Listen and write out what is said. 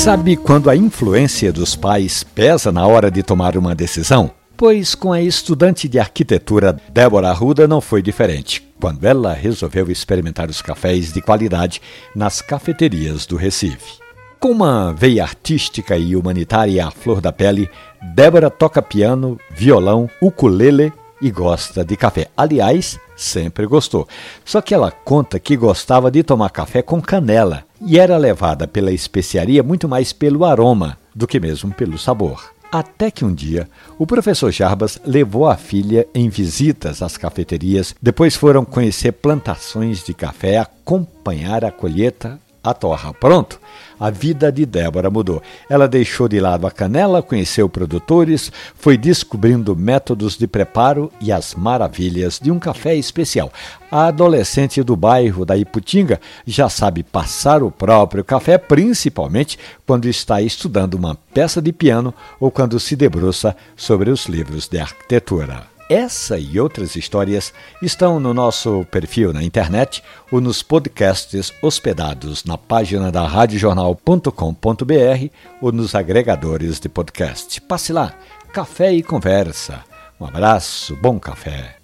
Sabe quando a influência dos pais pesa na hora de tomar uma decisão? Pois com a estudante de arquitetura Débora Arruda não foi diferente, quando ela resolveu experimentar os cafés de qualidade nas cafeterias do Recife. Com uma veia artística e humanitária à flor da pele, Débora toca piano, violão, ukulele e gosta de café. Aliás, sempre gostou. Só que ela conta que gostava de tomar café com canela e era levada pela especiaria muito mais pelo aroma do que mesmo pelo sabor. Até que um dia o professor Jarbas levou a filha em visitas às cafeterias, depois foram conhecer plantações de café, acompanhar a colheita a torra. Pronto, a vida de Débora mudou. Ela deixou de lado a canela, conheceu produtores, foi descobrindo métodos de preparo e as maravilhas de um café especial. A adolescente do bairro da Iputinga já sabe passar o próprio café, principalmente quando está estudando uma peça de piano ou quando se debruça sobre os livros de arquitetura. Essa e outras histórias estão no nosso perfil na internet ou nos podcasts hospedados na página da radiojornal.com.br ou nos agregadores de podcast. Passe lá, café e conversa. Um abraço, bom café.